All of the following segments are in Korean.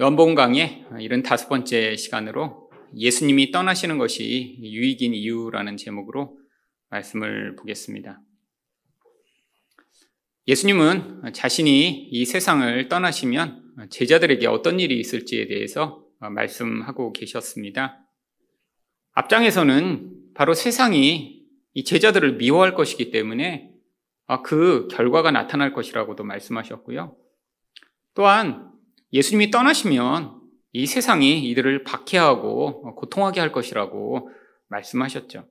연봉 강의 75번째 시간으로 예수님이 떠나시는 것이 유익인 이유라는 제목으로 말씀을 보겠습니다. 예수님은 자신이 이 세상을 떠나시면 제자들에게 어떤 일이 있을지에 대해서 말씀하고 계셨습니다. 앞장에서는 바로 세상이 이 제자들을 미워할 것이기 때문에 그 결과가 나타날 것이라고도 말씀하셨고요. 또한 예수님이 떠나시면 이 세상이 이들을 박해하고 고통하게 할 것이라고 말씀하셨죠.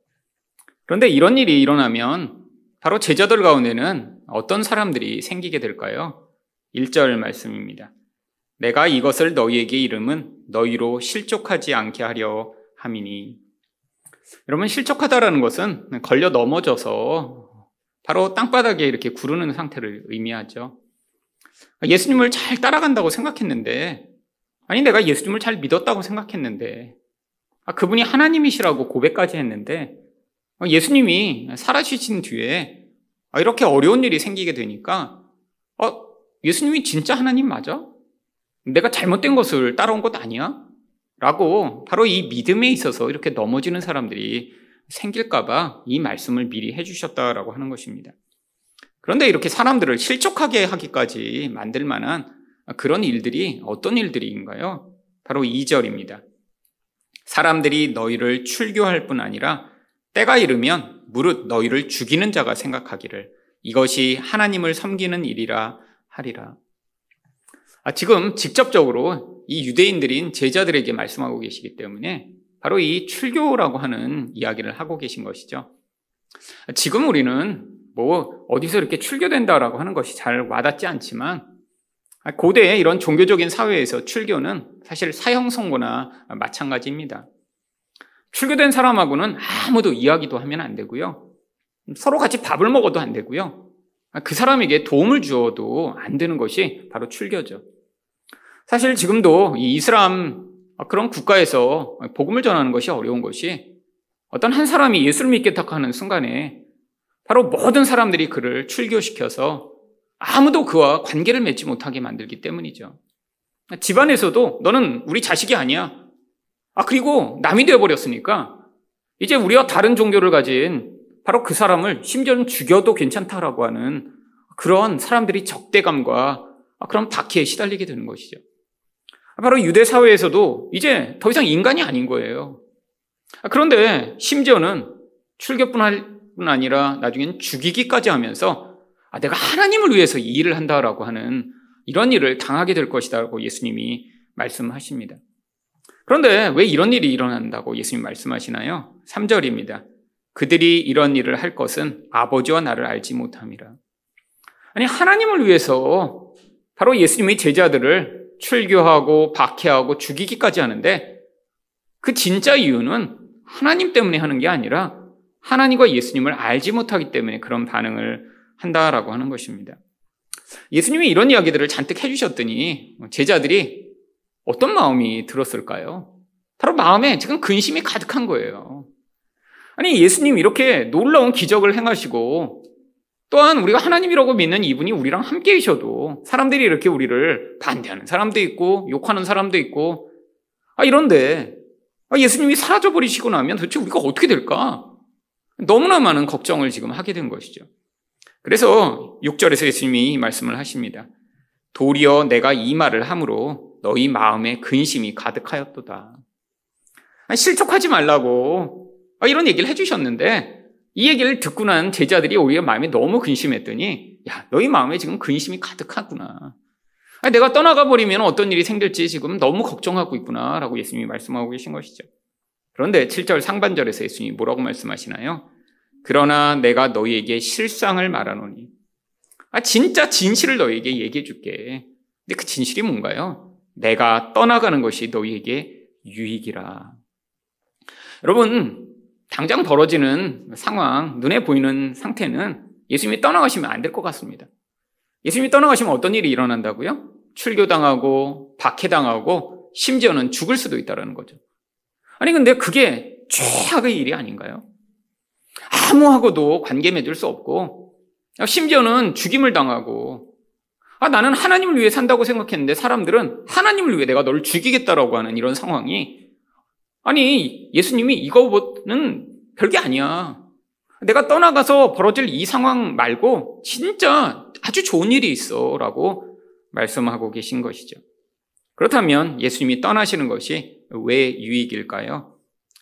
그런데 이런 일이 일어나면 바로 제자들 가운데는 어떤 사람들이 생기게 될까요? 1절 말씀입니다. 내가 이것을 너희에게 이름은 너희로 실족하지 않게 하려 함이니. 여러분, 실족하다라는 것은 걸려 넘어져서 바로 땅바닥에 이렇게 구르는 상태를 의미하죠. 예수님을 잘 따라간다고 생각했는데, 아니, 내가 예수님을 잘 믿었다고 생각했는데, 아, 그분이 하나님이시라고 고백까지 했는데, 아, 예수님이 사라지신 뒤에 아, 이렇게 어려운 일이 생기게 되니까, 어, 예수님이 진짜 하나님 맞아? 내가 잘못된 것을 따라온 것 아니야? 라고 바로 이 믿음에 있어서 이렇게 넘어지는 사람들이 생길까봐 이 말씀을 미리 해주셨다라고 하는 것입니다. 그런데 이렇게 사람들을 실족하게 하기까지 만들 만한 그런 일들이 어떤 일들인가요? 바로 2절입니다. 사람들이 너희를 출교할 뿐 아니라 때가 이르면 무릇 너희를 죽이는 자가 생각하기를 이것이 하나님을 섬기는 일이라 하리라. 아, 지금 직접적으로 이 유대인들인 제자들에게 말씀하고 계시기 때문에 바로 이 출교라고 하는 이야기를 하고 계신 것이죠. 지금 우리는 뭐 어디서 이렇게 출교된다라고 하는 것이 잘 와닿지 않지만 고대의 이런 종교적인 사회에서 출교는 사실 사형 선고나 마찬가지입니다. 출교된 사람하고는 아무도 이야기도 하면 안 되고요. 서로 같이 밥을 먹어도 안 되고요. 그 사람에게 도움을 주어도 안 되는 것이 바로 출교죠. 사실 지금도 이 이슬람 그런 국가에서 복음을 전하는 것이 어려운 것이 어떤 한 사람이 예수를 믿겠다고 하는 순간에 바로 모든 사람들이 그를 출교시켜서 아무도 그와 관계를 맺지 못하게 만들기 때문이죠. 집안에서도 너는 우리 자식이 아니야. 아, 그리고 남이 되어버렸으니까 이제 우리와 다른 종교를 가진 바로 그 사람을 심지어는 죽여도 괜찮다라고 하는 그런 사람들이 적대감과 그런 박해에 시달리게 되는 것이죠. 바로 유대 사회에서도 이제 더 이상 인간이 아닌 거예요. 그런데 심지어는 출교뿐 뿐 아니라 나중엔 죽이기까지 하면서 아, 내가 하나님을 위해서 이 일을 한다라고 하는 이런 일을 당하게 될 것이다라고 예수님이 말씀하십니다. 그런데 왜 이런 일이 일어난다고 예수님 말씀하시나요? 3절입니다. 그들이 이런 일을 할 것은 아버지와 나를 알지 못함이라. 아니, 하나님을 위해서 바로 예수님의 제자들을 출교하고 박해하고 죽이기까지 하는데 그 진짜 이유는 하나님 때문에 하는 게 아니라 하나님과 예수님을 알지 못하기 때문에 그런 반응을 한다라고 하는 것입니다. 예수님이 이런 이야기들을 잔뜩 해주셨더니 제자들이 어떤 마음이 들었을까요? 바로 마음에 지금 근심이 가득한 거예요. 아니, 예수님 이렇게 놀라운 기적을 행하시고 또한 우리가 하나님이라고 믿는 이분이 우리랑 함께 계셔도 사람들이 이렇게 우리를 반대하는 사람도 있고 욕하는 사람도 있고 아, 이런데 아, 예수님이 사라져버리시고 나면 도대체 우리가 어떻게 될까? 너무나 많은 걱정을 지금 하게 된 것이죠. 그래서 6절에서 예수님이 말씀을 하십니다. 도리어 내가 이 말을 함으로 너희 마음에 근심이 가득하였도다. 실족하지 말라고 이런 얘기를 해주셨는데 이 얘기를 듣고 난 제자들이 오히려 마음에 너무 근심했더니 야 너희 마음에 지금 근심이 가득하구나. 내가 떠나가 버리면 어떤 일이 생길지 지금 너무 걱정하고 있구나라고 예수님이 말씀하고 계신 것이죠. 그런데 7절 상반절에서 예수님이 뭐라고 말씀하시나요? 그러나 내가 너희에게 실상을 말하노니. 아, 진짜 진실을 너희에게 얘기해 줄게. 근데 그 진실이 뭔가요? 내가 떠나가는 것이 너희에게 유익이라. 여러분, 당장 벌어지는 상황, 눈에 보이는 상태는 예수님이 떠나가시면 안 될 것 같습니다. 예수님이 떠나가시면 어떤 일이 일어난다고요? 출교당하고, 박해당하고, 심지어는 죽을 수도 있다는 거죠. 아니, 근데 그게 최악의 일이 아닌가요? 아무하고도 관계 맺을 수 없고, 심지어는 죽임을 당하고, 아, 나는 하나님을 위해 산다고 생각했는데 사람들은 하나님을 위해 내가 너를 죽이겠다라고 하는 이런 상황이 아니, 예수님이 이거는 별게 아니야. 내가 떠나가서 벌어질 이 상황 말고 진짜 아주 좋은 일이 있어 라고 말씀하고 계신 것이죠. 그렇다면 예수님이 떠나시는 것이 왜 유익일까요?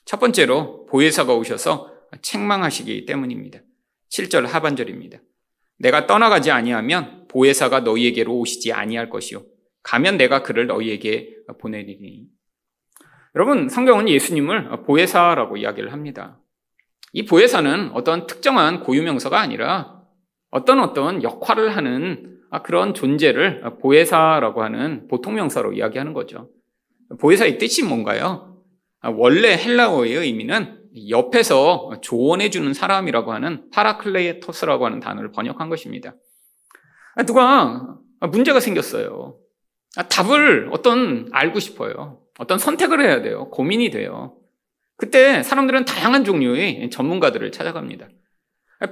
첫 번째로 보혜사가 오셔서 책망하시기 때문입니다. 7절 하반절입니다. 내가 떠나가지 아니하면 보혜사가 너희에게로 오시지 아니할 것이요. 가면 내가 그를 너희에게 보내리니. 여러분, 성경은 예수님을 보혜사라고 이야기를 합니다. 이 보혜사는 어떤 특정한 고유명사가 아니라 어떤 어떤 역할을 하는 그런 존재를 보혜사라고 하는 보통 명사로 이야기하는 거죠. 보혜사의 뜻이 뭔가요? 원래 헬라어의 의미는 옆에서 조언해주는 사람이라고 하는 παράκλητος라고 하는 단어를 번역한 것입니다. 누가 문제가 생겼어요. 답을 어떤 알고 싶어요. 어떤 선택을 해야 돼요. 고민이 돼요. 그때 사람들은 다양한 종류의 전문가들을 찾아갑니다.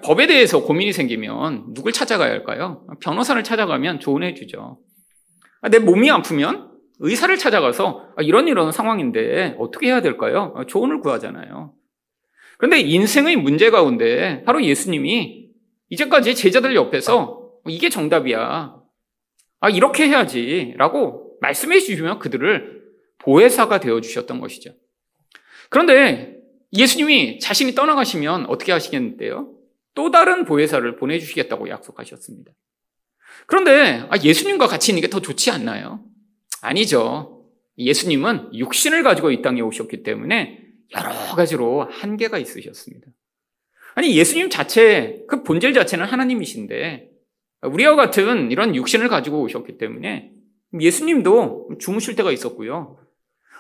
법에 대해서 고민이 생기면 누굴 찾아가야 할까요? 변호사를 찾아가면 조언해 주죠. 내 몸이 아프면 의사를 찾아가서 이런 이런 상황인데 어떻게 해야 될까요? 조언을 구하잖아요. 그런데 인생의 문제 가운데 바로 예수님이 이제까지 제자들 옆에서 이게 정답이야. 아, 이렇게 해야지. 라고 말씀해 주시면 그들을 보혜사가 되어 주셨던 것이죠. 그런데 예수님이 자신이 떠나가시면 어떻게 하시겠는데요? 또 다른 보혜사를 보내주시겠다고 약속하셨습니다. 그런데 아, 예수님과 같이 있는 게 더 좋지 않나요? 아니죠. 예수님은 육신을 가지고 이 땅에 오셨기 때문에 여러 가지로 한계가 있으셨습니다. 아니, 예수님 자체, 그 본질 자체는 하나님이신데, 우리와 같은 이런 육신을 가지고 오셨기 때문에 예수님도 주무실 때가 있었고요.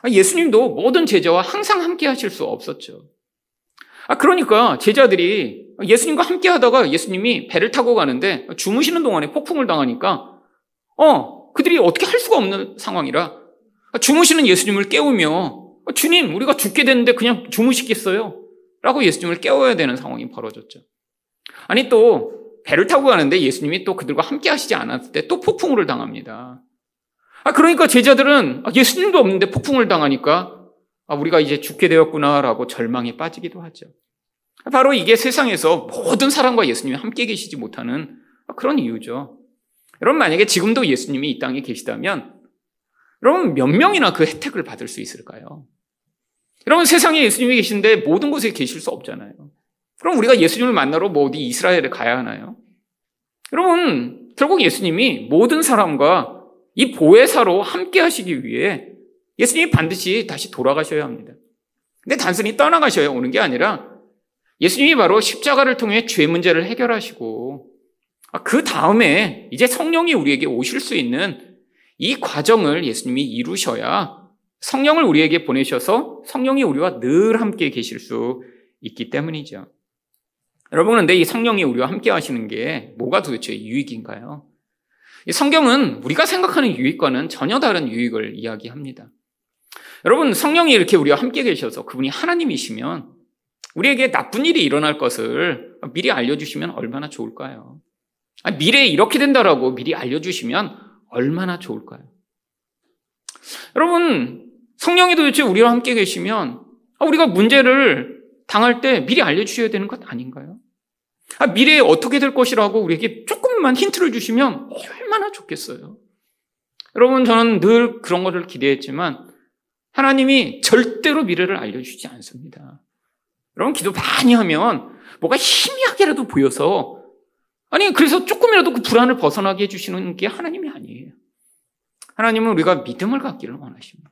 아, 예수님도 모든 제자와 항상 함께 하실 수 없었죠. 아, 그러니까 제자들이 예수님과 함께 하다가 예수님이 배를 타고 가는데 주무시는 동안에 폭풍을 당하니까, 어, 그들이 어떻게 할 수가 없는 상황이라 주무시는 예수님을 깨우며 주님, 우리가 죽게 됐는데 그냥 주무시겠어요? 라고 예수님을 깨워야 되는 상황이 벌어졌죠. 아니, 또 배를 타고 가는데 예수님이 또 그들과 함께 하시지 않았을 때 또 폭풍을 당합니다. 아, 그러니까 제자들은 아, 예수님도 없는데 폭풍을 당하니까 아, 우리가 이제 죽게 되었구나라고 절망에 빠지기도 하죠. 바로 이게 세상에서 모든 사람과 예수님이 함께 계시지 못하는 그런 이유죠. 여러분, 만약에 지금도 예수님이 이 땅에 계시다면, 여러분, 몇 명이나 그 혜택을 받을 수 있을까요? 여러분, 세상에 예수님이 계신데 모든 곳에 계실 수 없잖아요. 그럼 우리가 예수님을 만나러 뭐 어디 이스라엘에 가야 하나요? 여러분, 결국 예수님이 모든 사람과 이 보혜사로 함께 하시기 위해 예수님이 반드시 다시 돌아가셔야 합니다. 근데 단순히 떠나가셔야 오는 게 아니라 예수님이 바로 십자가를 통해 죄 문제를 해결하시고 아, 그 다음에 이제 성령이 우리에게 오실 수 있는 이 과정을 예수님이 이루셔야 성령을 우리에게 보내셔서 성령이 우리와 늘 함께 계실 수 있기 때문이죠. 여러분, 근데 이 성령이 우리와 함께 하시는 게 뭐가 도대체 유익인가요? 성경은 우리가 생각하는 유익과는 전혀 다른 유익을 이야기합니다. 여러분, 성령이 이렇게 우리와 함께 계셔서 그분이 하나님이시면 우리에게 나쁜 일이 일어날 것을 미리 알려주시면 얼마나 좋을까요? 미래에 이렇게 된다라고 미리 알려주시면 얼마나 좋을까요? 여러분, 성령이 도대체 우리와 함께 계시면 우리가 문제를 당할 때 미리 알려주셔야 되는 것 아닌가요? 아, 미래에 어떻게 될 것이라고 우리에게 조금만 힌트를 주시면 얼마나 좋겠어요. 여러분, 저는 늘 그런 것을 기대했지만 하나님이 절대로 미래를 알려주지 않습니다. 여러분, 기도 많이 하면 뭐가 희미하게라도 보여서 아니, 그래서 조금이라도 그 불안을 벗어나게 해주시는 게 하나님이 아니에요. 하나님은 우리가 믿음을 갖기를 원하십니다.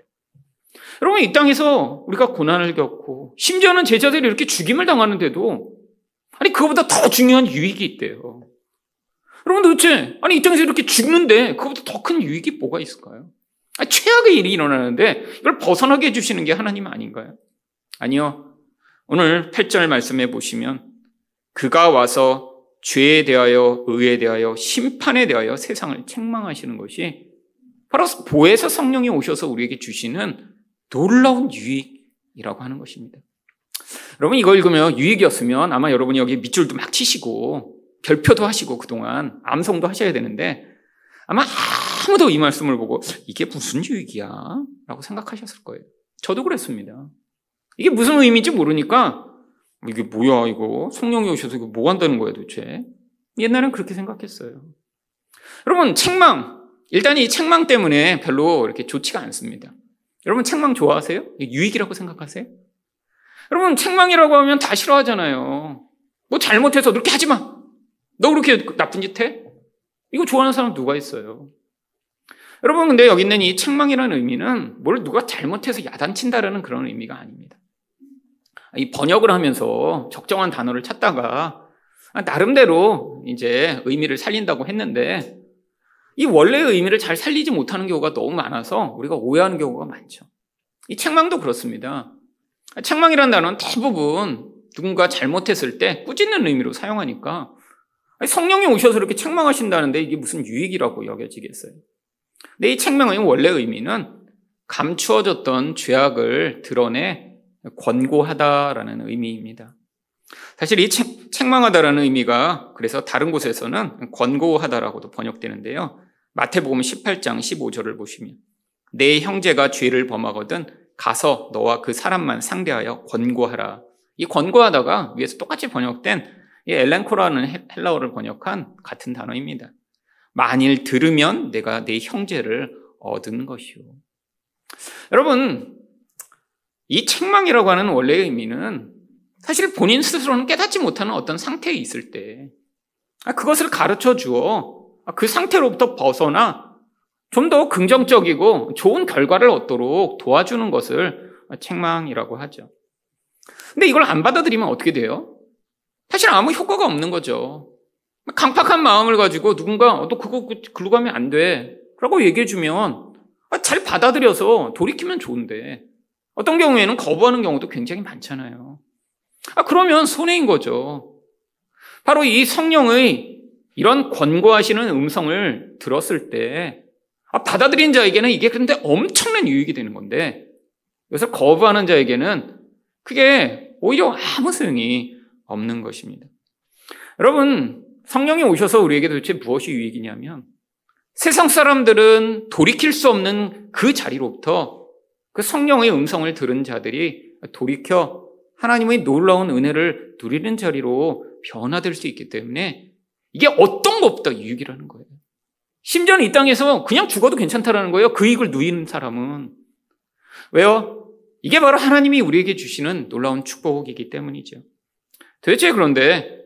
여러분, 이 땅에서 우리가 고난을 겪고, 심지어는 제자들이 이렇게 죽임을 당하는데도 아니, 그거보다 더 중요한 유익이 있대요. 여러분 도대체, 아니, 이 땅에서 이렇게 죽는데 그거보다 더 큰 유익이 뭐가 있을까요? 아니, 최악의 일이 일어나는데 이걸 벗어나게 해주시는 게 하나님 아닌가요? 아니요. 오늘 8절 말씀해 보시면 그가 와서 죄에 대하여 의에 대하여 심판에 대하여 세상을 책망하시는 것이 바로 보혜사 성령이 오셔서 우리에게 주시는 놀라운 유익이라고 하는 것입니다. 여러분 이거 읽으면 유익이었으면 아마 여러분이 여기 밑줄도 막 치시고 별표도 하시고 그동안 암송도 하셔야 되는데 아마 아무도 이 말씀을 보고 이게 무슨 유익이야? 라고 생각하셨을 거예요. 저도 그랬습니다. 이게 무슨 의미인지 모르니까 이게 뭐야 이거 성령이 오셔서 이거 뭐 한다는 거야 도대체 옛날엔 그렇게 생각했어요 여러분 책망 일단 이 책망 때문에 별로 이렇게 좋지가 않습니다 여러분 책망 좋아하세요? 유익이라고 생각하세요? 여러분 책망이라고 하면 다 싫어하잖아요 뭐 잘못해서 그렇게 하지 마. 너 그렇게 나쁜 짓 해? 이거 좋아하는 사람 누가 있어요? 여러분, 근데 여기 있는 이 책망이라는 의미는 뭘 누가 잘못해서 야단친다라는 그런 의미가 아닙니다. 이 번역을 하면서 적정한 단어를 찾다가 나름대로 이제 의미를 살린다고 했는데 이 원래의 의미를 잘 살리지 못하는 경우가 너무 많아서 우리가 오해하는 경우가 많죠. 이 책망도 그렇습니다. 책망이라는 단어는 대부분 누군가 잘못했을 때 꾸짖는 의미로 사용하니까 성령이 오셔서 이렇게 책망하신다는데 이게 무슨 유익이라고 여겨지겠어요. 근데 이 책망의 원래 의미는 감추어졌던 죄악을 드러내 권고하다라는 의미입니다. 사실 이 책, 책망하다라는 의미가 그래서 다른 곳에서는 권고하다라고도 번역되는데요. 마태복음 18장 15절을 보시면 내 형제가 죄를 범하거든 가서 너와 그 사람만 상대하여 권고하라. 이 권고하다가 위에서 똑같이 번역된 이 엘렌코라는 헬라어를 번역한 같은 단어입니다. 만일 들으면 내가 내 형제를 얻은 것이오. 여러분, 이 책망이라고 하는 원래의 의미는 사실 본인 스스로는 깨닫지 못하는 어떤 상태에 있을 때 아, 그것을 가르쳐 주어 아, 그 상태로부터 벗어나 좀 더 긍정적이고 좋은 결과를 얻도록 도와주는 것을 책망이라고 하죠. 근데 이걸 안 받아들이면 어떻게 돼요? 사실 아무 효과가 없는 거죠. 강팍한 마음을 가지고 누군가 너 그거 글로 가면 안 돼. 라고 얘기해 주면 아, 잘 받아들여서 돌이키면 좋은데 어떤 경우에는 거부하는 경우도 굉장히 많잖아요. 아, 그러면 손해인 거죠. 바로 이 성령의 이런 권고하시는 음성을 들었을 때 아, 받아들인 자에게는 이게 그런데 엄청난 유익이 되는 건데 여기서 거부하는 자에게는 그게 오히려 아무 소용이 없는 것입니다. 여러분, 성령이 오셔서 우리에게 도대체 무엇이 유익이냐면 세상 사람들은 돌이킬 수 없는 그 자리로부터 그 성령의 음성을 들은 자들이 돌이켜 하나님의 놀라운 은혜를 누리는 자리로 변화될 수 있기 때문에 이게 어떤 것보다 유익이라는 거예요. 심지어는 이 땅에서 그냥 죽어도 괜찮다라는 거예요. 그 이익을 누리는 사람은. 왜요? 이게 바로 하나님이 우리에게 주시는 놀라운 축복이기 때문이죠. 도대체 그런데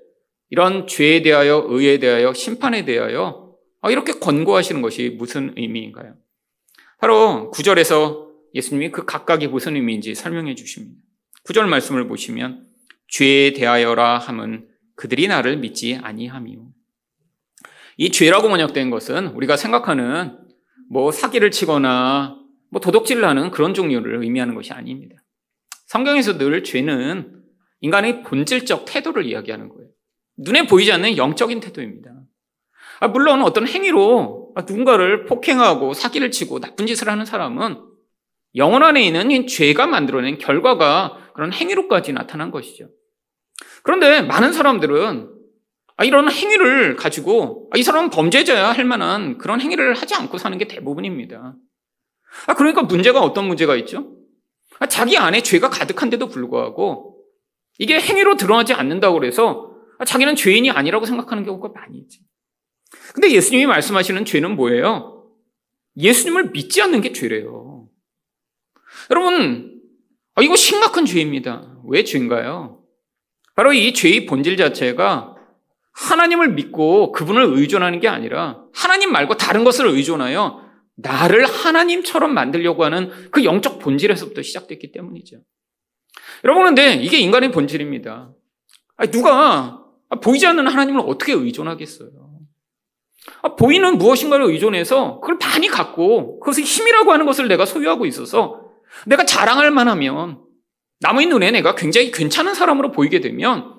이런 죄에 대하여, 의에 대하여, 심판에 대하여 이렇게 권고하시는 것이 무슨 의미인가요? 바로 구절에서 예수님이 그 각각이 무슨 의미인지 설명해 주십니다. 구절 말씀을 보시면 죄에 대하여라 함은 그들이 나를 믿지 아니함이요. 이 죄라고 번역된 것은 우리가 생각하는 뭐 사기를 치거나 뭐 도둑질을 하는 그런 종류를 의미하는 것이 아닙니다. 성경에서 늘 죄는 인간의 본질적 태도를 이야기하는 거예요. 눈에 보이지 않는 영적인 태도입니다. 아, 물론 어떤 행위로 누군가를 폭행하고 사기를 치고 나쁜 짓을 하는 사람은 영혼 안에 있는 죄가 만들어낸 결과가 그런 행위로까지 나타난 것이죠. 그런데 많은 사람들은 아, 이런 행위를 가지고 아, 이 사람은 범죄자야 할 만한 그런 행위를 하지 않고 사는 게 대부분입니다. 아, 그러니까 문제가 어떤 문제가 있죠? 아, 자기 안에 죄가 가득한데도 불구하고 이게 행위로 드러나지 않는다고 아, 자기는 죄인이 아니라고 생각하는 경우가 많이 있지. 근데 예수님이 말씀하시는 죄는 뭐예요? 예수님을 믿지 않는 게 죄래요. 여러분, 아, 이거 심각한 죄입니다. 왜 죄인가요? 바로 이 죄의 본질 자체가 하나님을 믿고 그분을 의존하는 게 아니라 하나님 말고 다른 것을 의존하여 나를 하나님처럼 만들려고 하는 그 영적 본질에서부터 시작됐기 때문이죠. 여러분, 근데 이게 인간의 본질입니다. 누가 보이지 않는 하나님을 어떻게 의존하겠어요? 보이는 무엇인가를 의존해서 그걸 많이 갖고 그것을 힘이라고 하는 것을 내가 소유하고 있어서 내가 자랑할 만하면 남의 눈에 내가 굉장히 괜찮은 사람으로 보이게 되면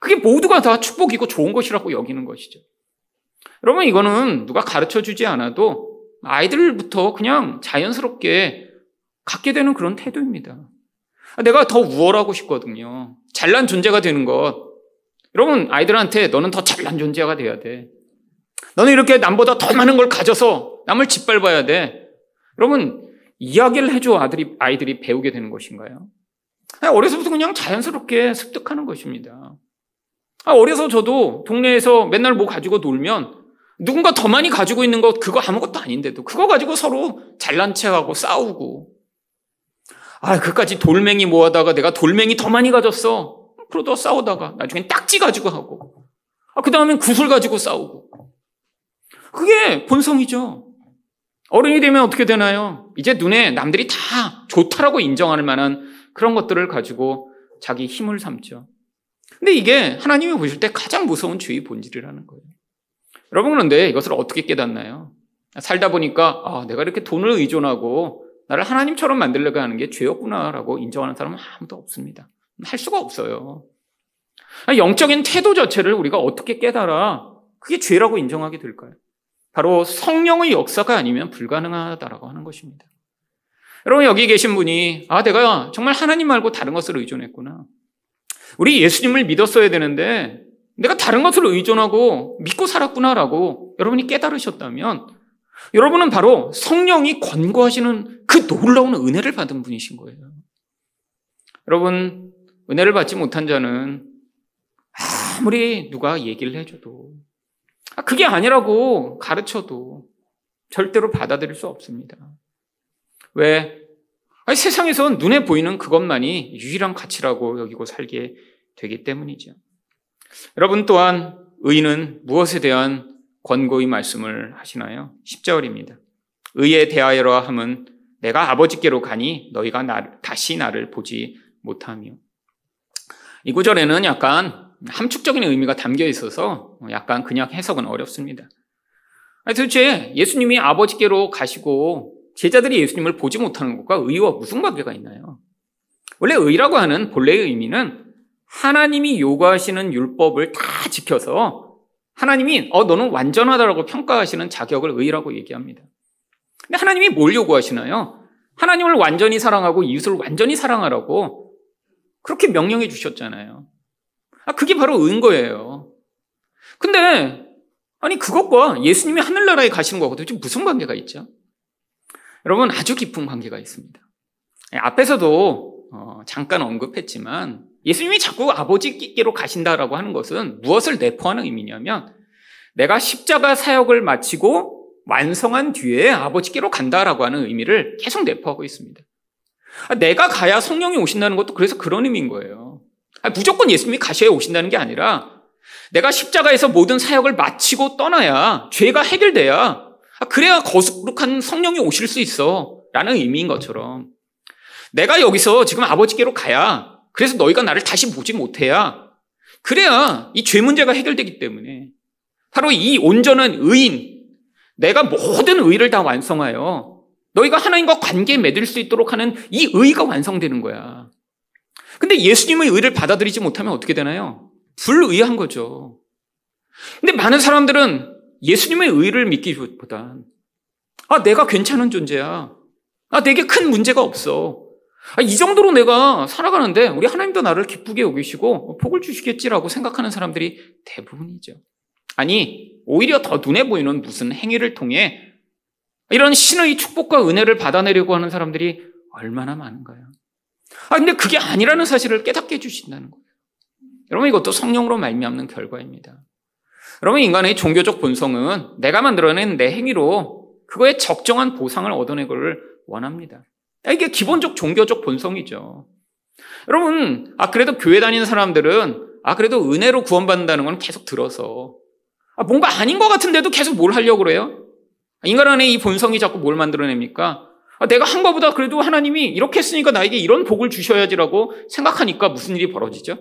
그게 모두가 다 축복이고 좋은 것이라고 여기는 것이죠. 여러분, 이거는 누가 가르쳐 주지 않아도 아이들부터 그냥 자연스럽게 갖게 되는 그런 태도입니다. 내가 더 우월하고 싶거든요. 잘난 존재가 되는 것. 여러분, 아이들한테 너는 더 잘난 존재가 돼야 돼. 너는 이렇게 남보다 더 많은 걸 가져서 남을 짓밟아야 돼. 여러분, 이야기를 해줘 아들이, 아이들이 배우게 되는 것인가요? 어려서부터 그냥 자연스럽게 습득하는 것입니다. 어려서 저도 동네에서 맨날 뭐 가지고 놀면 누군가 더 많이 가지고 있는 것 그거 아무것도 아닌데도 그거 가지고 서로 잘난 체하고 싸우고. 아 그까지 돌멩이 모아다가 내가 돌멩이 더 많이 가졌어. 그러다 싸우다가 나중엔 딱지 가지고 하고. 아, 그 다음엔 구슬 가지고 싸우고. 그게 본성이죠. 어른이 되면 어떻게 되나요? 이제 눈에 남들이 다 좋다라고 인정할 만한 그런 것들을 가지고 자기 힘을 삼죠 근데 이게 하나님이 보실 때 가장 무서운 죄의 본질이라는 거예요 여러분 그런데 이것을 어떻게 깨닫나요? 살다 보니까 아, 내가 이렇게 돈을 의존하고 나를 하나님처럼 만들려고 하는 게 죄였구나라고 인정하는 사람은 아무도 없습니다. 할 수가 없어요. 영적인 태도 자체를 우리가 어떻게 깨달아 그게 죄라고 인정하게 될까요? 바로 성령의 역사가 아니면 불가능하다라고 하는 것입니다. 여러분 여기 계신 분이 아 내가 정말 하나님 말고 다른 것을 의존했구나. 우리 예수님을 믿었어야 되는데 내가 다른 것을 의존하고 믿고 살았구나라고 여러분이 깨달으셨다면 여러분은 바로 성령이 권고하시는 그 놀라운 은혜를 받은 분이신 거예요. 여러분, 은혜를 받지 못한 자는 아무리 누가 얘기를 해줘도 아, 그게 아니라고 가르쳐도 절대로 받아들일 수 없습니다. 왜? 아니, 세상에선 눈에 보이는 그것만이 유일한 가치라고 여기고 살게 되기 때문이죠. 여러분 또한 의는 무엇에 대한 권고의 말씀을 하시나요? 10절입니다. 의에 대하여라 함은 내가 아버지께로 가니 너희가 나, 다시 나를 보지 못하며. 이 구절에는 약간 함축적인 의미가 담겨 있어서 약간 그냥 해석은 어렵습니다. 도대체 예수님이 아버지께로 가시고 제자들이 예수님을 보지 못하는 것과 의와 무슨 관계가 있나요? 원래 의라고 하는 본래의 의미는 하나님이 요구하시는 율법을 다 지켜서 하나님이 어 너는 완전하다라고 평가하시는 자격을 의라고 얘기합니다. 근데 하나님이 뭘 요구하시나요? 하나님을 완전히 사랑하고 이웃을 완전히 사랑하라고 그렇게 명령해 주셨잖아요. 아 그게 바로 은 거예요. 근데 아니 그것과 예수님이 하늘나라에 가시는 거하고 도대체 무슨 관계가 있죠? 여러분 아주 깊은 관계가 있습니다. 앞에서도 어, 잠깐 언급했지만 예수님이 자꾸 아버지께로 가신다라고 하는 것은 무엇을 내포하는 의미냐면 내가 십자가 사역을 마치고 완성한 뒤에 아버지께로 간다라고 하는 의미를 계속 내포하고 있습니다. 아, 내가 가야 성령이 오신다는 것도 그래서 그런 의미인 거예요. 아, 무조건 예수님이 가셔야 오신다는 게 아니라 내가 십자가에서 모든 사역을 마치고 떠나야 죄가 해결돼야 아, 그래야 거룩한 성령이 오실 수 있어 라는 의미인 것처럼 내가 여기서 지금 아버지께로 가야 그래서 너희가 나를 다시 보지 못해야 그래야 이 죄 문제가 해결되기 때문에 바로 이 온전한 의인 내가 모든 의를 다 완성하여 너희가 하나님과 관계 맺을 수 있도록 하는 이 의가 완성되는 거야. 근데 예수님의 의를 받아들이지 못하면 어떻게 되나요? 불의한 거죠. 근데 많은 사람들은 예수님의 의를 믿기보단 아, 내가 괜찮은 존재야. 아, 내게 큰 문제가 없어. 아, 이 정도로 내가 살아가는데 우리 하나님도 나를 기쁘게 여기시고 복을 주시겠지라고 생각하는 사람들이 대부분이죠. 아니, 오히려 더 눈에 보이는 무슨 행위를 통해 이런 신의 축복과 은혜를 받아내려고 하는 사람들이 얼마나 많은가요? 아, 근데 그게 아니라는 사실을 깨닫게 해주신다는 거예요. 여러분, 이것도 성령으로 말미암는 결과입니다. 여러분, 인간의 종교적 본성은 내가 만들어낸 내 행위로 그거에 적정한 보상을 얻어내기를 원합니다. 이게 기본적 종교적 본성이죠. 여러분, 아, 그래도 교회 다니는 사람들은, 아, 그래도 은혜로 구원받는다는 건 계속 들어서, 아, 뭔가 아닌 것 같은데도 계속 뭘 하려고 그래요? 인간 안에 이 본성이 자꾸 뭘 만들어냅니까? 아, 내가 한 것보다 그래도 하나님이 이렇게 했으니까 나에게 이런 복을 주셔야지라고 생각하니까 무슨 일이 벌어지죠?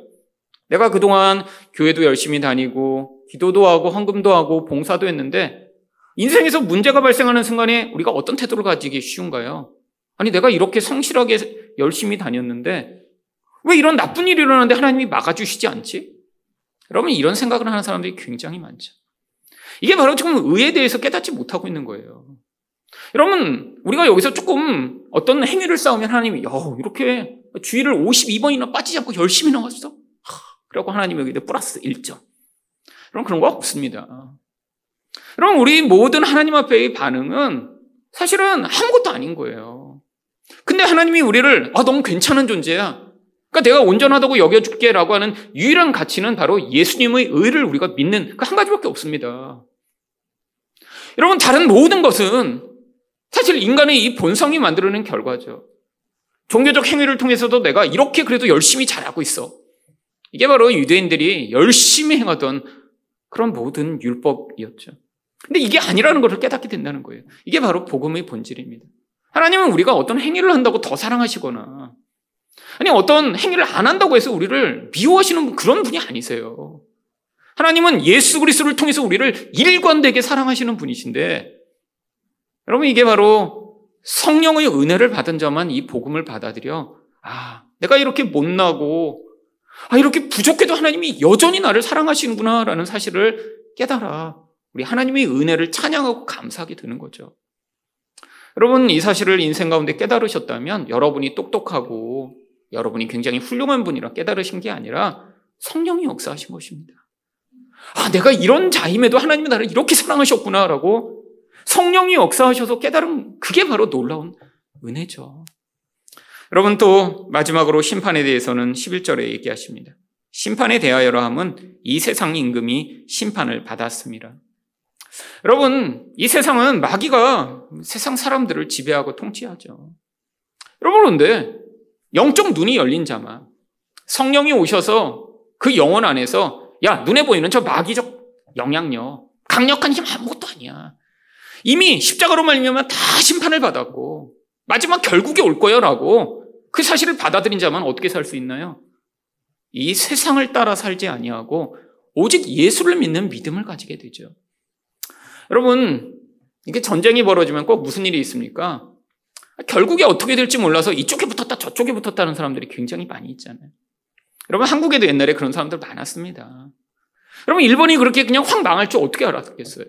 내가 그동안 교회도 열심히 다니고, 기도도 하고, 헌금도 하고, 봉사도 했는데, 인생에서 문제가 발생하는 순간에 우리가 어떤 태도를 가지기 쉬운가요? 아니, 내가 이렇게 성실하게 열심히 다녔는데 왜 이런 나쁜 일이 일어나는데 하나님이 막아주시지 않지? 여러분, 이런 생각을 하는 사람들이 굉장히 많죠. 이게 바로 지금 의에 대해서 깨닫지 못하고 있는 거예요. 여러분, 우리가 여기서 조금 어떤 행위를 쌓으면 하나님이, 야, 이렇게 주의를 52번이나 빠지지 않고 열심히 나왔어? 그리고 하나님이 여기다 플러스 1점. 그럼 그런 거 없습니다. 그럼 우리 모든 하나님 앞에의 반응은 사실은 아무것도 아닌 거예요. 근데 하나님이 우리를 아 너무 괜찮은 존재야. 그러니까 내가 온전하다고 여겨줄게라고 하는 유일한 가치는 바로 예수님의 의를 우리가 믿는 그 한 가지밖에 없습니다. 여러분 다른 모든 것은 사실 인간의 이 본성이 만들어낸 결과죠. 종교적 행위를 통해서도 내가 이렇게 그래도 열심히 잘하고 있어. 이게 바로 유대인들이 열심히 행하던 그런 모든 율법이었죠. 근데 이게 아니라는 것을 깨닫게 된다는 거예요. 이게 바로 복음의 본질입니다. 하나님은 우리가 어떤 행위를 한다고 더 사랑하시거나, 아니, 어떤 행위를 안 한다고 해서 우리를 미워하시는 그런 분이 아니세요. 하나님은 예수 그리스도를 통해서 우리를 일관되게 사랑하시는 분이신데, 여러분, 이게 바로 성령의 은혜를 받은 자만 이 복음을 받아들여, 아, 내가 이렇게 못나고, 아, 이렇게 부족해도 하나님이 여전히 나를 사랑하시는구나라는 사실을 깨달아. 우리 하나님의 은혜를 찬양하고 감사하게 되는 거죠. 여러분, 이 사실을 인생 가운데 깨달으셨다면 여러분이 똑똑하고 여러분이 굉장히 훌륭한 분이라 깨달으신 게 아니라 성령이 역사하신 것입니다. 아, 내가 이런 자임에도 하나님이 나를 이렇게 사랑하셨구나라고 성령이 역사하셔서 깨달은 그게 바로 놀라운 은혜죠. 여러분 또 마지막으로 심판에 대해서는 11절에 얘기하십니다. 심판에 대하여라 함은 이 세상 임금이 심판을 받았습니다. 여러분, 이 세상은 마귀가 세상 사람들을 지배하고 통치하죠. 여러분, 그런데 영적 눈이 열린 자만 성령이 오셔서 그 영혼 안에서 야, 눈에 보이는 저 마귀적 영향력, 강력한 힘 아무것도 아니야. 이미 십자가로 말미암아 다 심판을 받았고 마지막 결국에 올 거야라고 그 사실을 받아들인 자만 어떻게 살 수 있나요? 이 세상을 따라 살지 아니하고 오직 예수를 믿는 믿음을 가지게 되죠. 여러분, 이게 전쟁이 벌어지면 꼭 무슨 일이 있습니까? 결국에 어떻게 될지 몰라서 이쪽에 붙었다 저쪽에 붙었다는 사람들이 굉장히 많이 있잖아요. 여러분 한국에도 옛날에 그런 사람들 많았습니다. 여러분 일본이 그렇게 그냥 확 망할 줄 어떻게 알았겠어요?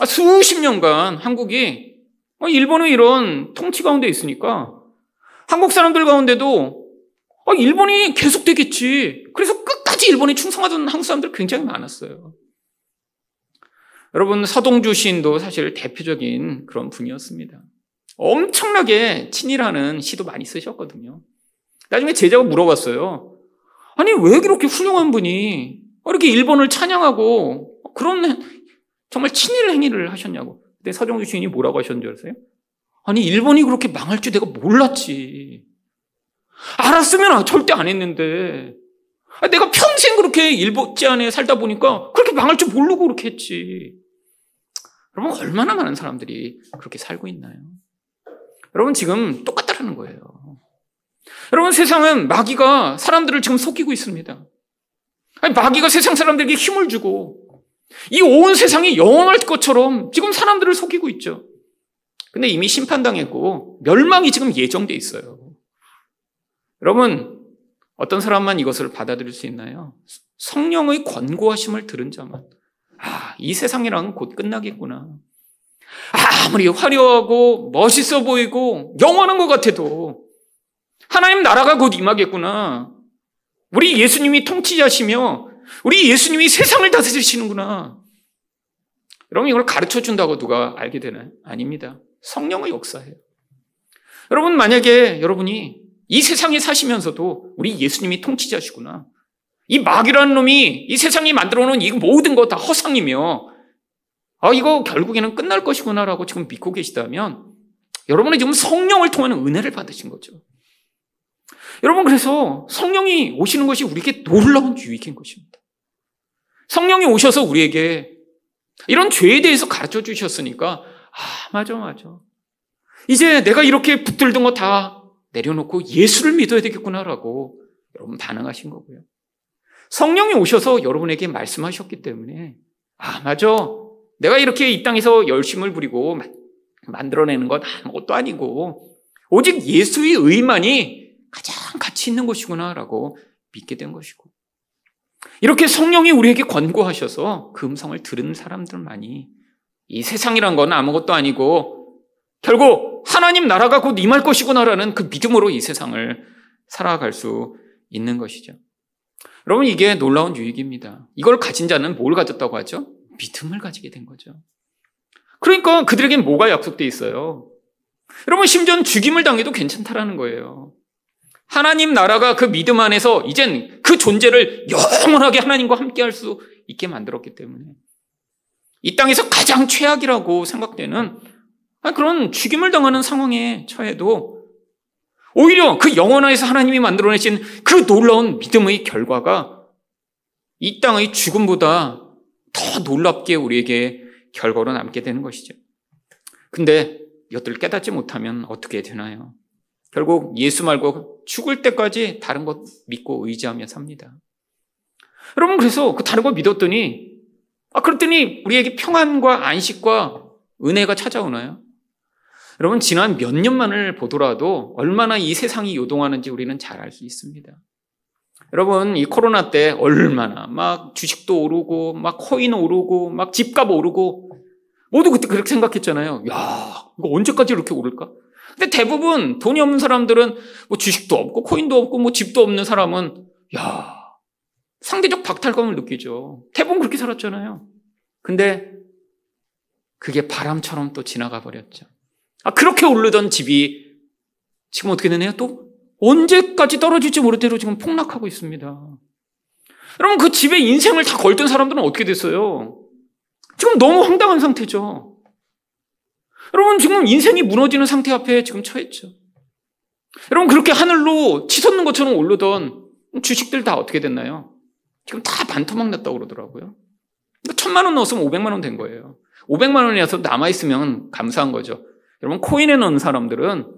아, 수십 년간 한국이 아, 일본의 이런 통치 가운데 있으니까 한국 사람들 가운데도 아, 일본이 계속 되겠지. 그래서 끝까지 일본에 충성하던 한국 사람들 굉장히 많았어요. 여러분 서동주 시인도 사실 대표적인 그런 분이었습니다. 엄청나게 친일하는 시도 많이 쓰셨거든요. 나중에 제자가 물어봤어요. 아니 왜 그렇게 훌륭한 분이 이렇게 일본을 찬양하고 그런 정말 친일 행위를 하셨냐고. 근데 서정주 시인이 뭐라고 하셨는 줄 아세요? 아니 일본이 그렇게 망할 줄 내가 몰랐지. 알았으면 절대 안 했는데 내가 평생 그렇게 일본지 안에 살다 보니까 그렇게 망할 줄 모르고 그렇게 했지. 여러분 얼마나 많은 사람들이 그렇게 살고 있나요? 여러분 지금 똑같다라는 거예요. 여러분 세상은 마귀가 사람들을 지금 속이고 있습니다. 아니, 마귀가 세상 사람들에게 힘을 주고 이 온 세상이 영원할 것처럼 지금 사람들을 속이고 있죠. 근데 이미 심판당했고 멸망이 지금 예정돼 있어요. 여러분 어떤 사람만 이것을 받아들일 수 있나요? 성령의 권고하심을 들은 자만 아, 이 세상이랑 곧 끝나겠구나. 아무리 화려하고 멋있어 보이고 영원한 것 같아도 하나님 나라가 곧 임하겠구나. 우리 예수님이 통치자시며 우리 예수님이 세상을 다스리시는구나. 여러분 이걸 가르쳐 준다고 누가 알게 되나요? 아닙니다. 성령의 역사예요. 여러분 만약에 여러분이 이 세상에 사시면서도 우리 예수님이 통치자시구나. 이 마귀라는 놈이 이 세상이 만들어 놓은 이 모든 거 다 허상이며 아, 이거 결국에는 끝날 것이구나라고 지금 믿고 계시다면 여러분은 지금 성령을 통한 은혜를 받으신 거죠. 여러분, 그래서 성령이 오시는 것이 우리에게 놀라운 유익인 것입니다. 성령이 오셔서 우리에게 이런 죄에 대해서 가르쳐 주셨으니까, 아, 맞아, 맞아. 이제 내가 이렇게 붙들던 거 다 내려놓고 예수를 믿어야 되겠구나라고 여러분 반응하신 거고요. 성령이 오셔서 여러분에게 말씀하셨기 때문에, 아, 맞아. 내가 이렇게 이 땅에서 열심을 부리고 만들어내는 것 아무것도 아니고 오직 예수의 의만이 가장 가치 있는 것이구나라고 믿게 된 것이고 이렇게 성령이 우리에게 권고하셔서 그 음성을 들은 사람들만이 이 세상이란 건 아무것도 아니고 결국 하나님 나라가 곧 임할 것이구나라는 그 믿음으로 이 세상을 살아갈 수 있는 것이죠. 여러분 이게 놀라운 유익입니다. 이걸 가진 자는 뭘 가졌다고 하죠? 믿음을 가지게 된 거죠. 그러니까 그들에겐 뭐가 약속돼 있어요? 여러분, 심지어 죽임을 당해도 괜찮다라는 거예요. 하나님 나라가 그 믿음 안에서 이젠 그 존재를 영원하게 하나님과 함께 할 수 있게 만들었기 때문에 이 땅에서 가장 최악이라고 생각되는 그런 죽임을 당하는 상황에 처해도 오히려 그 영원화에서 하나님이 만들어내신 그 놀라운 믿음의 결과가 이 땅의 죽음보다 더 놀랍게 우리에게 결과로 남게 되는 것이죠. 근데 이것들을 깨닫지 못하면 어떻게 되나요? 결국 예수 말고 죽을 때까지 다른 것 믿고 의지하며 삽니다. 여러분, 그래서 그 다른 거 믿었더니, 아, 그랬더니 우리에게 평안과 안식과 은혜가 찾아오나요? 여러분, 지난 몇 년만을 보더라도 얼마나 이 세상이 요동하는지 우리는 잘 알 수 있습니다. 여러분, 이 코로나 때 얼마나 막 주식도 오르고, 막 코인 오르고, 막 집값 오르고, 모두 그때 그렇게 생각했잖아요. 야, 이거 언제까지 이렇게 오를까? 근데 대부분 돈이 없는 사람들은 뭐 주식도 없고, 코인도 없고, 뭐 집도 없는 사람은, 야, 상대적 박탈감을 느끼죠. 대부분 그렇게 살았잖아요. 근데 그게 바람처럼 또 지나가 버렸죠. 아, 그렇게 오르던 집이 지금 어떻게 되네요? 또 언제까지 떨어질지 모를 대로 지금 폭락하고 있습니다. 여러분, 그 집에 인생을 다 걸던 사람들은 어떻게 됐어요? 지금 너무 황당한 상태죠. 여러분, 지금 인생이 무너지는 상태 앞에 지금 처했죠. 여러분, 그렇게 하늘로 치솟는 것처럼 오르던 주식들 다 어떻게 됐나요? 지금 다 반토막 났다고 그러더라고요. 천만 원 넣었으면 500만 원 된 거예요. 500만 원이라서 남아있으면 감사한 거죠. 여러분, 코인에 넣은 사람들은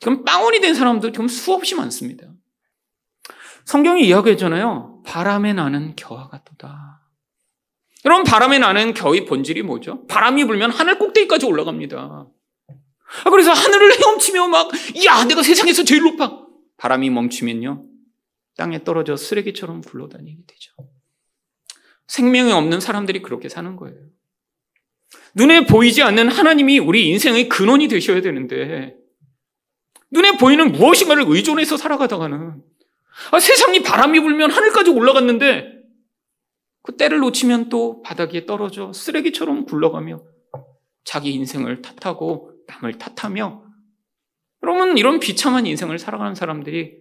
지금 빵원이 된 사람들 지금 수없이 많습니다. 성경이 이야기했잖아요. 바람에 나는 겨와 같도다. 여러분, 바람에 나는 겨의 본질이 뭐죠? 바람이 불면 하늘 꼭대기까지 올라갑니다. 아, 그래서 하늘을 헤엄치며 막, 야, 내가 세상에서 제일 높아. 바람이 멈추면요. 땅에 떨어져 쓰레기처럼 굴러다니게 되죠. 생명이 없는 사람들이 그렇게 사는 거예요. 눈에 보이지 않는 하나님이 우리 인생의 근원이 되셔야 되는데, 눈에 보이는 무엇인가를 의존해서 살아가다가는, 아, 세상이 바람이 불면 하늘까지 올라갔는데, 그 때를 놓치면 또 바닥에 떨어져 쓰레기처럼 굴러가며 자기 인생을 탓하고 남을 탓하며 여러분 이런 비참한 인생을 살아가는 사람들이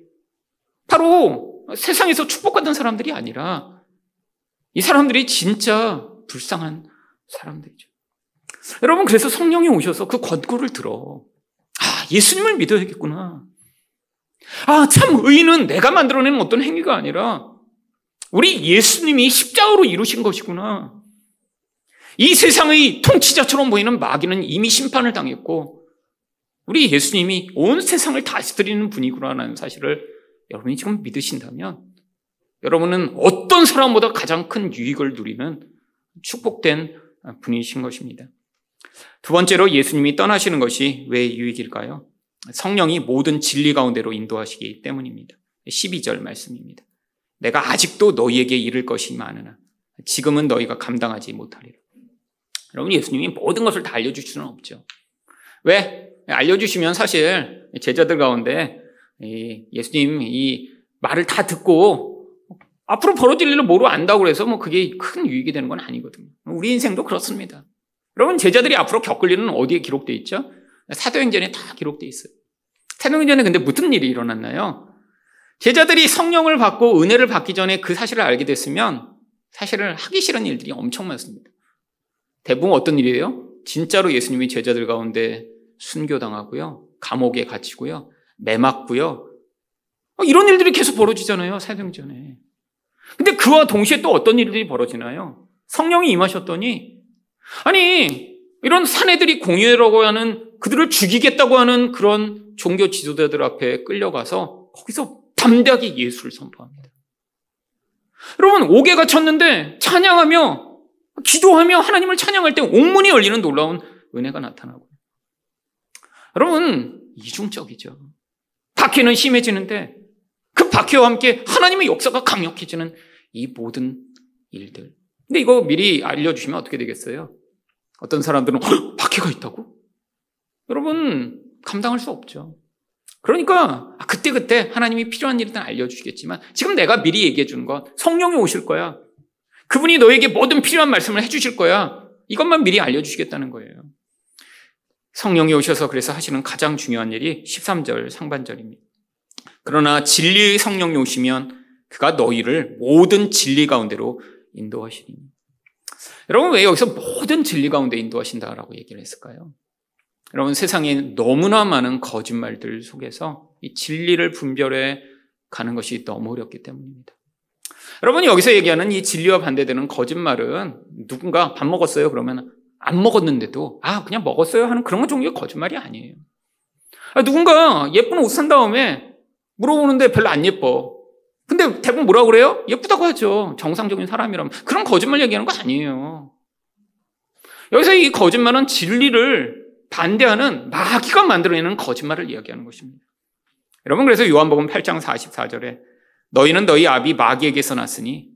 바로 세상에서 축복받은 사람들이 아니라 이 사람들이 진짜 불쌍한 사람들이죠. 여러분 그래서 성령이 오셔서 그 권고를 들어 아 예수님을 믿어야겠구나. 아 참 의인은 내가 만들어내는 어떤 행위가 아니라 우리 예수님이 십자가로 이루신 것이구나. 이 세상의 통치자처럼 보이는 마귀는 이미 심판을 당했고, 우리 예수님이 온 세상을 다스리는 분이구나라는 사실을 여러분이 지금 믿으신다면, 여러분은 어떤 사람보다 가장 큰 유익을 누리는 축복된 분이신 것입니다. 두 번째로 예수님이 떠나시는 것이 왜 유익일까요? 성령이 모든 진리 가운데로 인도하시기 때문입니다. 12절 말씀입니다. 내가 아직도 너희에게 이를 것이 많으나 지금은 너희가 감당하지 못하리라. 여러분 예수님이 모든 것을 다 알려줄 수는 없죠. 왜? 알려주시면 사실 제자들 가운데 예수님 이 말을 다 듣고 앞으로 벌어질 일을 모르 안다고 그래서 뭐 그게 큰 유익이 되는 건 아니거든요. 우리 인생도 그렇습니다. 여러분 제자들이 앞으로 겪을 일은 어디에 기록되어 있죠? 사도행전에 다 기록되어 있어요. 사도행전에 근데 무슨 일이 일어났나요? 제자들이 성령을 받고 은혜를 받기 전에 그 사실을 알게 됐으면 사실은 하기 싫은 일들이 엄청 많습니다. 대부분 어떤 일이에요? 진짜로 예수님이 제자들 가운데 순교당하고요. 감옥에 갇히고요. 매맞고요. 어, 이런 일들이 계속 벌어지잖아요. 사도전에 근데 그와 동시에 또 어떤 일들이 벌어지나요? 성령이 임하셨더니 아니 이런 사내들이 공유라고 하는 그들을 죽이겠다고 하는 그런 종교 지도자들 앞에 끌려가서 거기서 담대하게 예수를 선포합니다. 여러분, 옥에 갇혔는데 찬양하며, 기도하며 하나님을 찬양할 때 옥문이 열리는 놀라운 은혜가 나타나고. 여러분, 이중적이죠. 박해는 심해지는데 그 박해와 함께 하나님의 역사가 강력해지는 이 모든 일들. 근데 이거 미리 알려주시면 어떻게 되겠어요? 어떤 사람들은 박해가 있다고? 여러분 감당할 수 없죠. 그러니까 그때그때 하나님이 필요한 일은 알려주시겠지만 지금 내가 미리 얘기해 주는 건 성령이 오실 거야. 그분이 너에게 모든 필요한 말씀을 해주실 거야. 이것만 미리 알려주시겠다는 거예요. 성령이 오셔서 그래서 하시는 가장 중요한 일이 13절 상반절입니다. 그러나 진리의 성령이 오시면 그가 너희를 모든 진리 가운데로 인도하시니. 여러분 왜 여기서 모든 진리 가운데 인도하신다라고 얘기를 했을까요? 여러분 세상에 너무나 많은 거짓말들 속에서 이 진리를 분별해 가는 것이 너무 어렵기 때문입니다. 여러분 여기서 얘기하는 이 진리와 반대되는 거짓말은 누군가 밥 먹었어요 그러면 안 먹었는데도 아 그냥 먹었어요 하는 그런 종류의 거짓말이 아니에요. 아, 누군가 예쁜 옷 산 다음에 물어보는데 별로 안 예뻐. 근데 대부분 뭐라고 그래요? 예쁘다고 하죠. 정상적인 사람이라면. 그런 거짓말 얘기하는 거 아니에요. 여기서 이 거짓말은 진리를 반대하는 마귀가 만들어내는 거짓말을 이야기하는 것입니다. 여러분 그래서 요한복음 8장 44절에 너희는 너희 아비 마귀에게서 났으니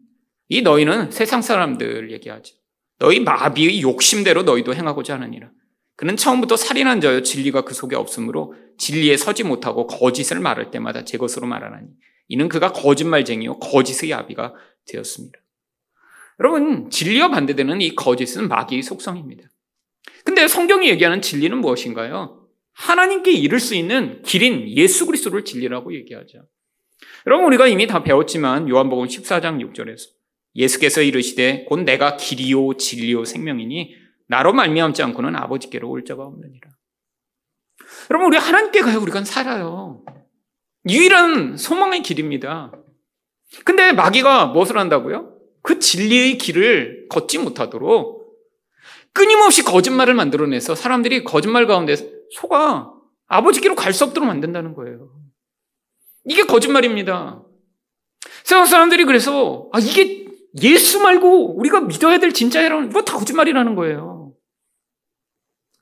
이 너희는 세상 사람들 얘기하죠. 너희 마비의 욕심대로 너희도 행하고자 하느니라. 그는 처음부터 살인한 자여 진리가 그 속에 없으므로 진리에 서지 못하고 거짓을 말할 때마다 제 것으로 말하나니 이는 그가 거짓말쟁이요 거짓의 아비가 되었습니다. 여러분 진리와 반대되는 이 거짓은 마귀의 속성입니다. 근데 성경이 얘기하는 진리는 무엇인가요? 하나님께 이를 수 있는 길인 예수 그리스도를 진리라고 얘기하죠. 여러분 우리가 이미 다 배웠지만 요한복음 14장 6절에서 예수께서 이르시되 곧 내가 길이요 진리요 생명이니 나로 말미암지 않고는 아버지께로 올 자가 없느니라. 여러분 우리 하나님께 가요 우리가 살아요. 유일한 소망의 길입니다. 근데 마귀가 무엇을 한다고요? 그 진리의 길을 걷지 못하도록 끊임없이 거짓말을 만들어내서 사람들이 거짓말 가운데 속아 아버지께로 갈 수 없도록 만든다는 거예요. 이게 거짓말입니다. 세상 사람들이 그래서 아 이게 예수 말고 우리가 믿어야 될 진짜라는 이거 다 거짓말이라는 거예요.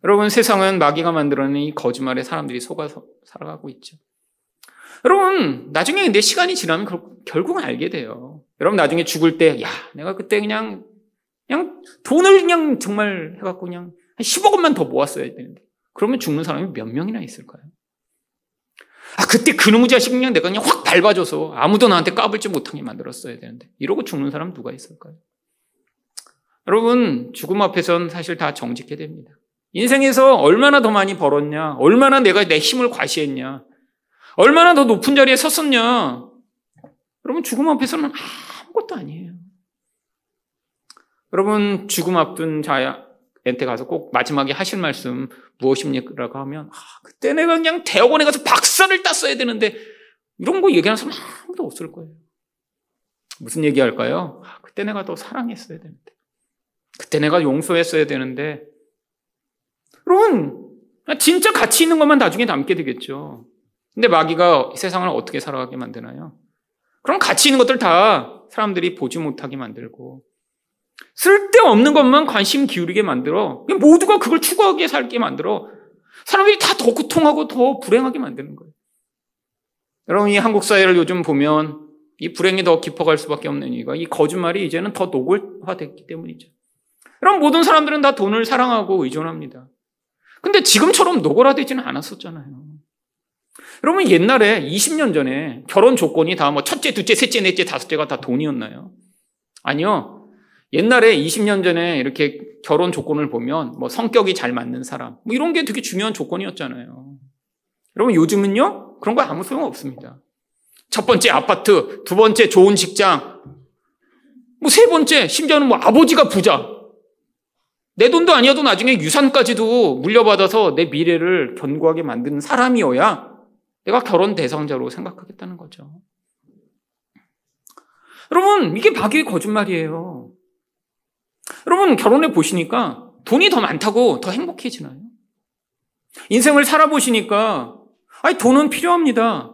여러분 세상은 마귀가 만들어낸 이 거짓말에 사람들이 속아서 살아가고 있죠. 여러분 나중에 근데 시간이 지나면 결국은 알게 돼요. 여러분 나중에 죽을 때 야 내가 그때 그냥 그냥 돈을 그냥 정말 해갖고 그냥 한 10억 원만 더 모았어야 되는데 그러면 죽는 사람이 몇 명이나 있을까요? 아, 그때 그놈의 자식 그냥 내가 그냥 확 밟아줘서 아무도 나한테 까불지 못하게 만들었어야 되는데. 이러고 죽는 사람 누가 있을까요? 여러분, 죽음 앞에선 사실 다 정직해 됩니다. 인생에서 얼마나 더 많이 벌었냐, 얼마나 내가 내 힘을 과시했냐, 얼마나 더 높은 자리에 섰었냐. 여러분, 죽음 앞에서는 아무것도 아니에요. 여러분, 죽음 앞둔 멘트 가서 꼭 마지막에 하실 말씀 무엇입니까?라고 하면 아, 그때 내가 그냥 대학원에 가서 박사를 땄어야 되는데 이런 거 얘기하는 사람 아무도 없을 거예요. 무슨 얘기 할까요? 아, 그때 내가 더 사랑했어야 되는데 그때 내가 용서했어야 되는데 여러분 진짜 가치 있는 것만 나중에 남게 되겠죠. 근데 마귀가 세상을 어떻게 살아가게 만드나요? 그럼 가치 있는 것들 다 사람들이 보지 못하게 만들고 쓸데없는 것만 관심 기울이게 만들어. 모두가 그걸 추구하게 살게 만들어. 사람들이 다 더 고통하고 더 불행하게 만드는 거예요. 여러분, 이 한국 사회를 요즘 보면 이 불행이 더 깊어갈 수밖에 없는 이유가 이 거짓말이 이제는 더 노골화됐기 때문이죠. 여러분, 모든 사람들은 다 돈을 사랑하고 의존합니다. 근데 지금처럼 노골화되지는 않았었잖아요. 여러분, 옛날에 20년 전에 결혼 조건이 다 뭐 첫째, 둘째, 셋째, 넷째, 다섯째가 다 돈이었나요? 아니요. 옛날에 20년 전에 이렇게 결혼 조건을 보면 뭐 성격이 잘 맞는 사람 뭐 이런 게 되게 중요한 조건이었잖아요. 여러분 요즘은요 그런 거 아무 소용 없습니다. 첫 번째 아파트, 두 번째 좋은 직장, 뭐 세 번째 심지어는 뭐 아버지가 부자. 내 돈도 아니어도 나중에 유산까지도 물려받아서 내 미래를 견고하게 만드는 사람이어야 내가 결혼 대상자로 생각하겠다는 거죠. 여러분, 이게 마귀의 거짓말이에요. 여러분 결혼해 보시니까 돈이 더 많다고 더 행복해지나요? 인생을 살아보시니까 아니 돈은 필요합니다.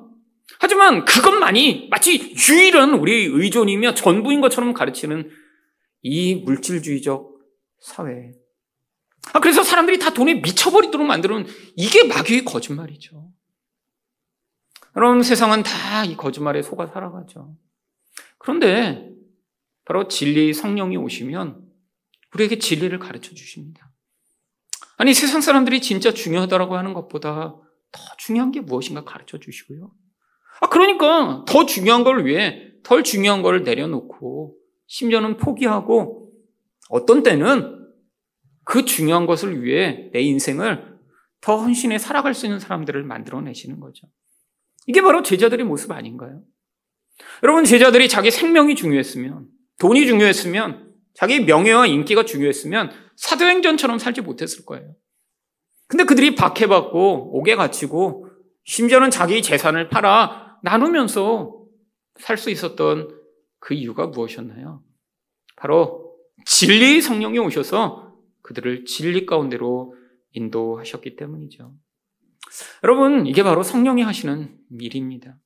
하지만 그것만이 마치 유일한 우리의 의존이며 전부인 것처럼 가르치는 이 물질주의적 사회. 아, 그래서 사람들이 다 돈에 미쳐버리도록 만드는 이게 마귀의 거짓말이죠. 여러분, 세상은 다 이 거짓말에 속아 살아가죠. 그런데 바로 진리 성령이 오시면 우리에게 진리를 가르쳐 주십니다. 아니, 세상 사람들이 진짜 중요하다고 하는 것보다 더 중요한 게 무엇인가 가르쳐 주시고요. 아, 그러니까 더 중요한 걸 위해 덜 중요한 걸 내려놓고 심지어는 포기하고 어떤 때는 그 중요한 것을 위해 내 인생을 더 헌신해 살아갈 수 있는 사람들을 만들어내시는 거죠. 이게 바로 제자들의 모습 아닌가요? 여러분, 제자들이 자기 생명이 중요했으면, 돈이 중요했으면, 자기 명예와 인기가 중요했으면 사도행전처럼 살지 못했을 거예요. 근데 그들이 박해받고 옥에 갇히고 심지어는 자기 재산을 팔아 나누면서 살 수 있었던 그 이유가 무엇이었나요? 바로 진리의 성령이 오셔서 그들을 진리 가운데로 인도하셨기 때문이죠. 여러분, 이게 바로 성령이 하시는 일입니다.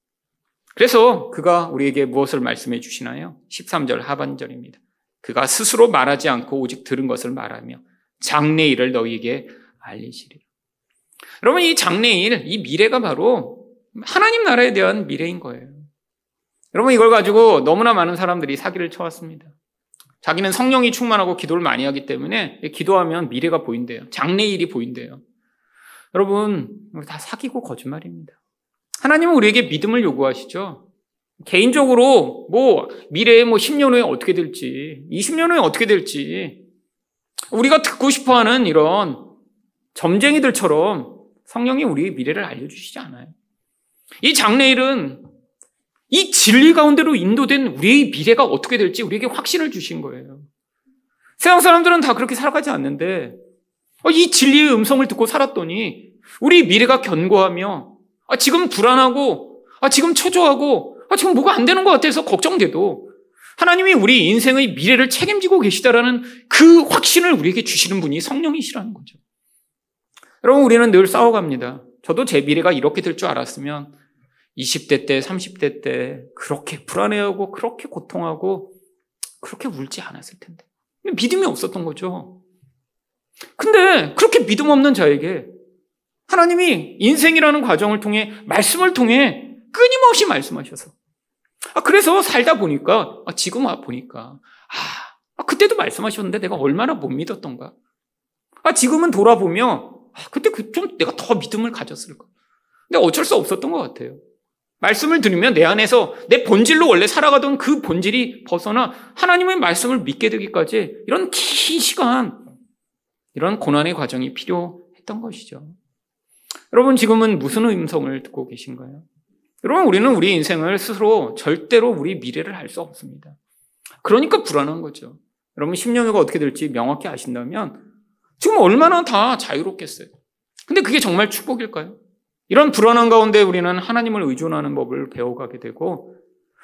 그래서 그가 우리에게 무엇을 말씀해 주시나요? 13절 하반절입니다. 그가 스스로 말하지 않고 오직 들은 것을 말하며 장래일을 너희에게 알리시리라. 여러분, 이 장래일, 이 미래가 바로 하나님 나라에 대한 미래인 거예요. 여러분, 이걸 가지고 너무나 많은 사람들이 사기를 쳐왔습니다. 자기는 성령이 충만하고 기도를 많이 하기 때문에 기도하면 미래가 보인대요. 장래일이 보인대요. 여러분, 다 사기고 거짓말입니다. 하나님은 우리에게 믿음을 요구하시죠. 개인적으로 뭐 미래에 뭐 10년 후에 어떻게 될지, 20년 후에 어떻게 될지 우리가 듣고 싶어 하는 이런 점쟁이들처럼 성령이 우리의 미래를 알려주시지 않아요. 이 장래일은 이 진리 가운데로 인도된 우리의 미래가 어떻게 될지 우리에게 확신을 주신 거예요. 세상 사람들은 다 그렇게 살아가지 않는데 어, 이 진리의 음성을 듣고 살았더니 우리 미래가 견고하며 아, 지금 불안하고 아, 지금 초조하고 아, 지금 뭐가 안 되는 것 같아서 걱정돼도 하나님이 우리 인생의 미래를 책임지고 계시다라는 그 확신을 우리에게 주시는 분이 성령이시라는 거죠. 여러분, 우리는 늘 싸워갑니다. 저도 제 미래가 이렇게 될 줄 알았으면 20대 때, 30대 때 그렇게 불안해하고 그렇게 고통하고 그렇게 울지 않았을 텐데. 믿음이 없었던 거죠. 근데 그렇게 믿음 없는 자에게 하나님이 인생이라는 과정을 통해 말씀을 통해 끊임없이 말씀하셔서 아, 그래서 살다 보니까 아, 지금 와 보니까 아, 아, 그때도 말씀하셨는데 내가 얼마나 못 믿었던가. 아, 지금은 돌아보며 아, 그때 그 좀 내가 더 믿음을 가졌을까. 근데 어쩔 수 없었던 것 같아요. 말씀을 들으면 내 안에서 내 본질로 원래 살아가던 그 본질이 벗어나 하나님의 말씀을 믿게 되기까지 이런 긴 시간, 이런 고난의 과정이 필요했던 것이죠. 여러분 지금은 무슨 음성을 듣고 계신가요? 여러분 우리는 우리 인생을 스스로 절대로 우리 미래를 알 수 없습니다. 그러니까 불안한 거죠. 여러분 10년 후가 어떻게 될지 명확히 아신다면 지금 얼마나 다 자유롭겠어요. 근데 그게 정말 축복일까요? 이런 불안한 가운데 우리는 하나님을 의존하는 법을 배워가게 되고,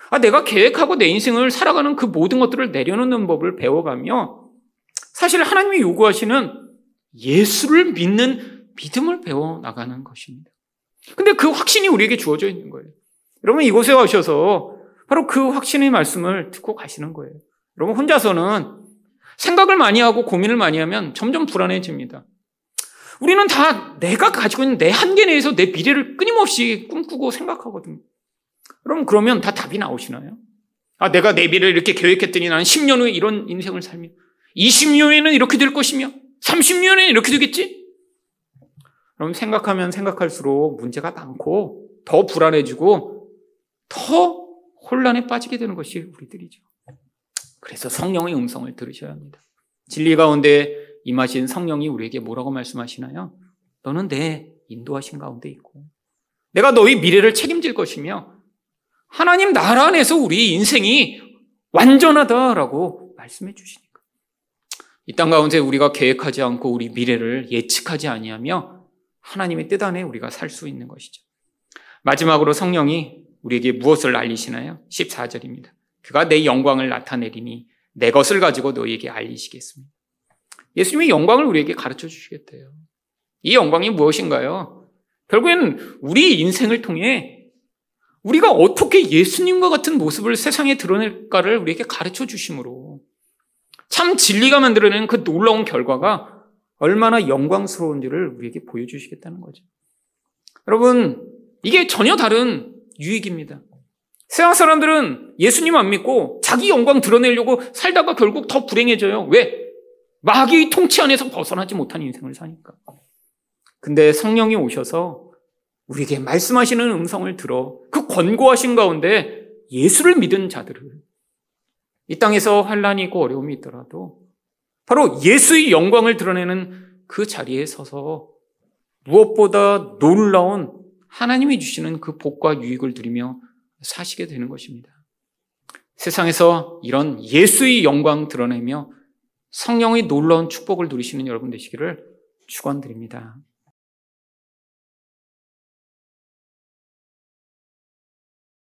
아, 내가 계획하고 내 인생을 살아가는 그 모든 것들을 내려놓는 법을 배워가며, 사실 하나님이 요구하시는 예수를 믿는 믿음을 배워 나가는 것입니다. 근데 그 확신이 우리에게 주어져 있는 거예요. 여러분 이곳에 오셔서 바로 그 확신의 말씀을 듣고 가시는 거예요. 여러분 혼자서는 생각을 많이 하고 고민을 많이 하면 점점 불안해집니다. 우리는 다 내가 가지고 있는 내 한계 내에서 내 미래를 끊임없이 꿈꾸고 생각하거든요. 그럼 그러면 다 답이 나오시나요? 아, 내가 내 미래를 이렇게 계획했더니 나는 10년 후에 이런 인생을 살며 20년 후에는 이렇게 될 것이며 30년 후에는 이렇게 되겠지? 그럼 생각하면 생각할수록 문제가 많고 더 불안해지고 더 혼란에 빠지게 되는 것이 우리들이죠. 그래서 성령의 음성을 들으셔야 합니다. 진리 가운데 임하신 성령이 우리에게 뭐라고 말씀하시나요? 너는 내 인도하신 가운데 있고 내가 너희 미래를 책임질 것이며 하나님 나라 안에서 우리 인생이 완전하다라고 말씀해 주시니까 이 땅 가운데 우리가 계획하지 않고 우리 미래를 예측하지 아니하며 하나님의 뜻 안에 우리가 살 수 있는 것이죠. 마지막으로 성령이 우리에게 무엇을 알리시나요? 14절입니다. 그가 내 영광을 나타내리니 내 것을 가지고 너희에게 알리시겠습니다. 예수님의 영광을 우리에게 가르쳐 주시겠대요. 이 영광이 무엇인가요? 결국에는 우리 인생을 통해 우리가 어떻게 예수님과 같은 모습을 세상에 드러낼까를 우리에게 가르쳐 주심으로 참 진리가 만들어내는 그 놀라운 결과가 얼마나 영광스러운지를 우리에게 보여주시겠다는 거죠. 여러분, 이게 전혀 다른 유익입니다. 세상 사람들은 예수님 안 믿고 자기 영광 드러내려고 살다가 결국 더 불행해져요. 왜? 마귀의 통치 안에서 벗어나지 못한 인생을 사니까. 근데 성령이 오셔서 우리에게 말씀하시는 음성을 들어 그 권고하신 가운데 예수를 믿은 자들을 이 땅에서 환란이 있고 어려움이 있더라도 바로 예수의 영광을 드러내는 그 자리에 서서 무엇보다 놀라운 하나님이 주시는 그 복과 유익을 누리며 사시게 되는 것입니다. 세상에서 이런 예수의 영광 드러내며 성령의 놀라운 축복을 누리시는 여러분 되시기를 축원드립니다.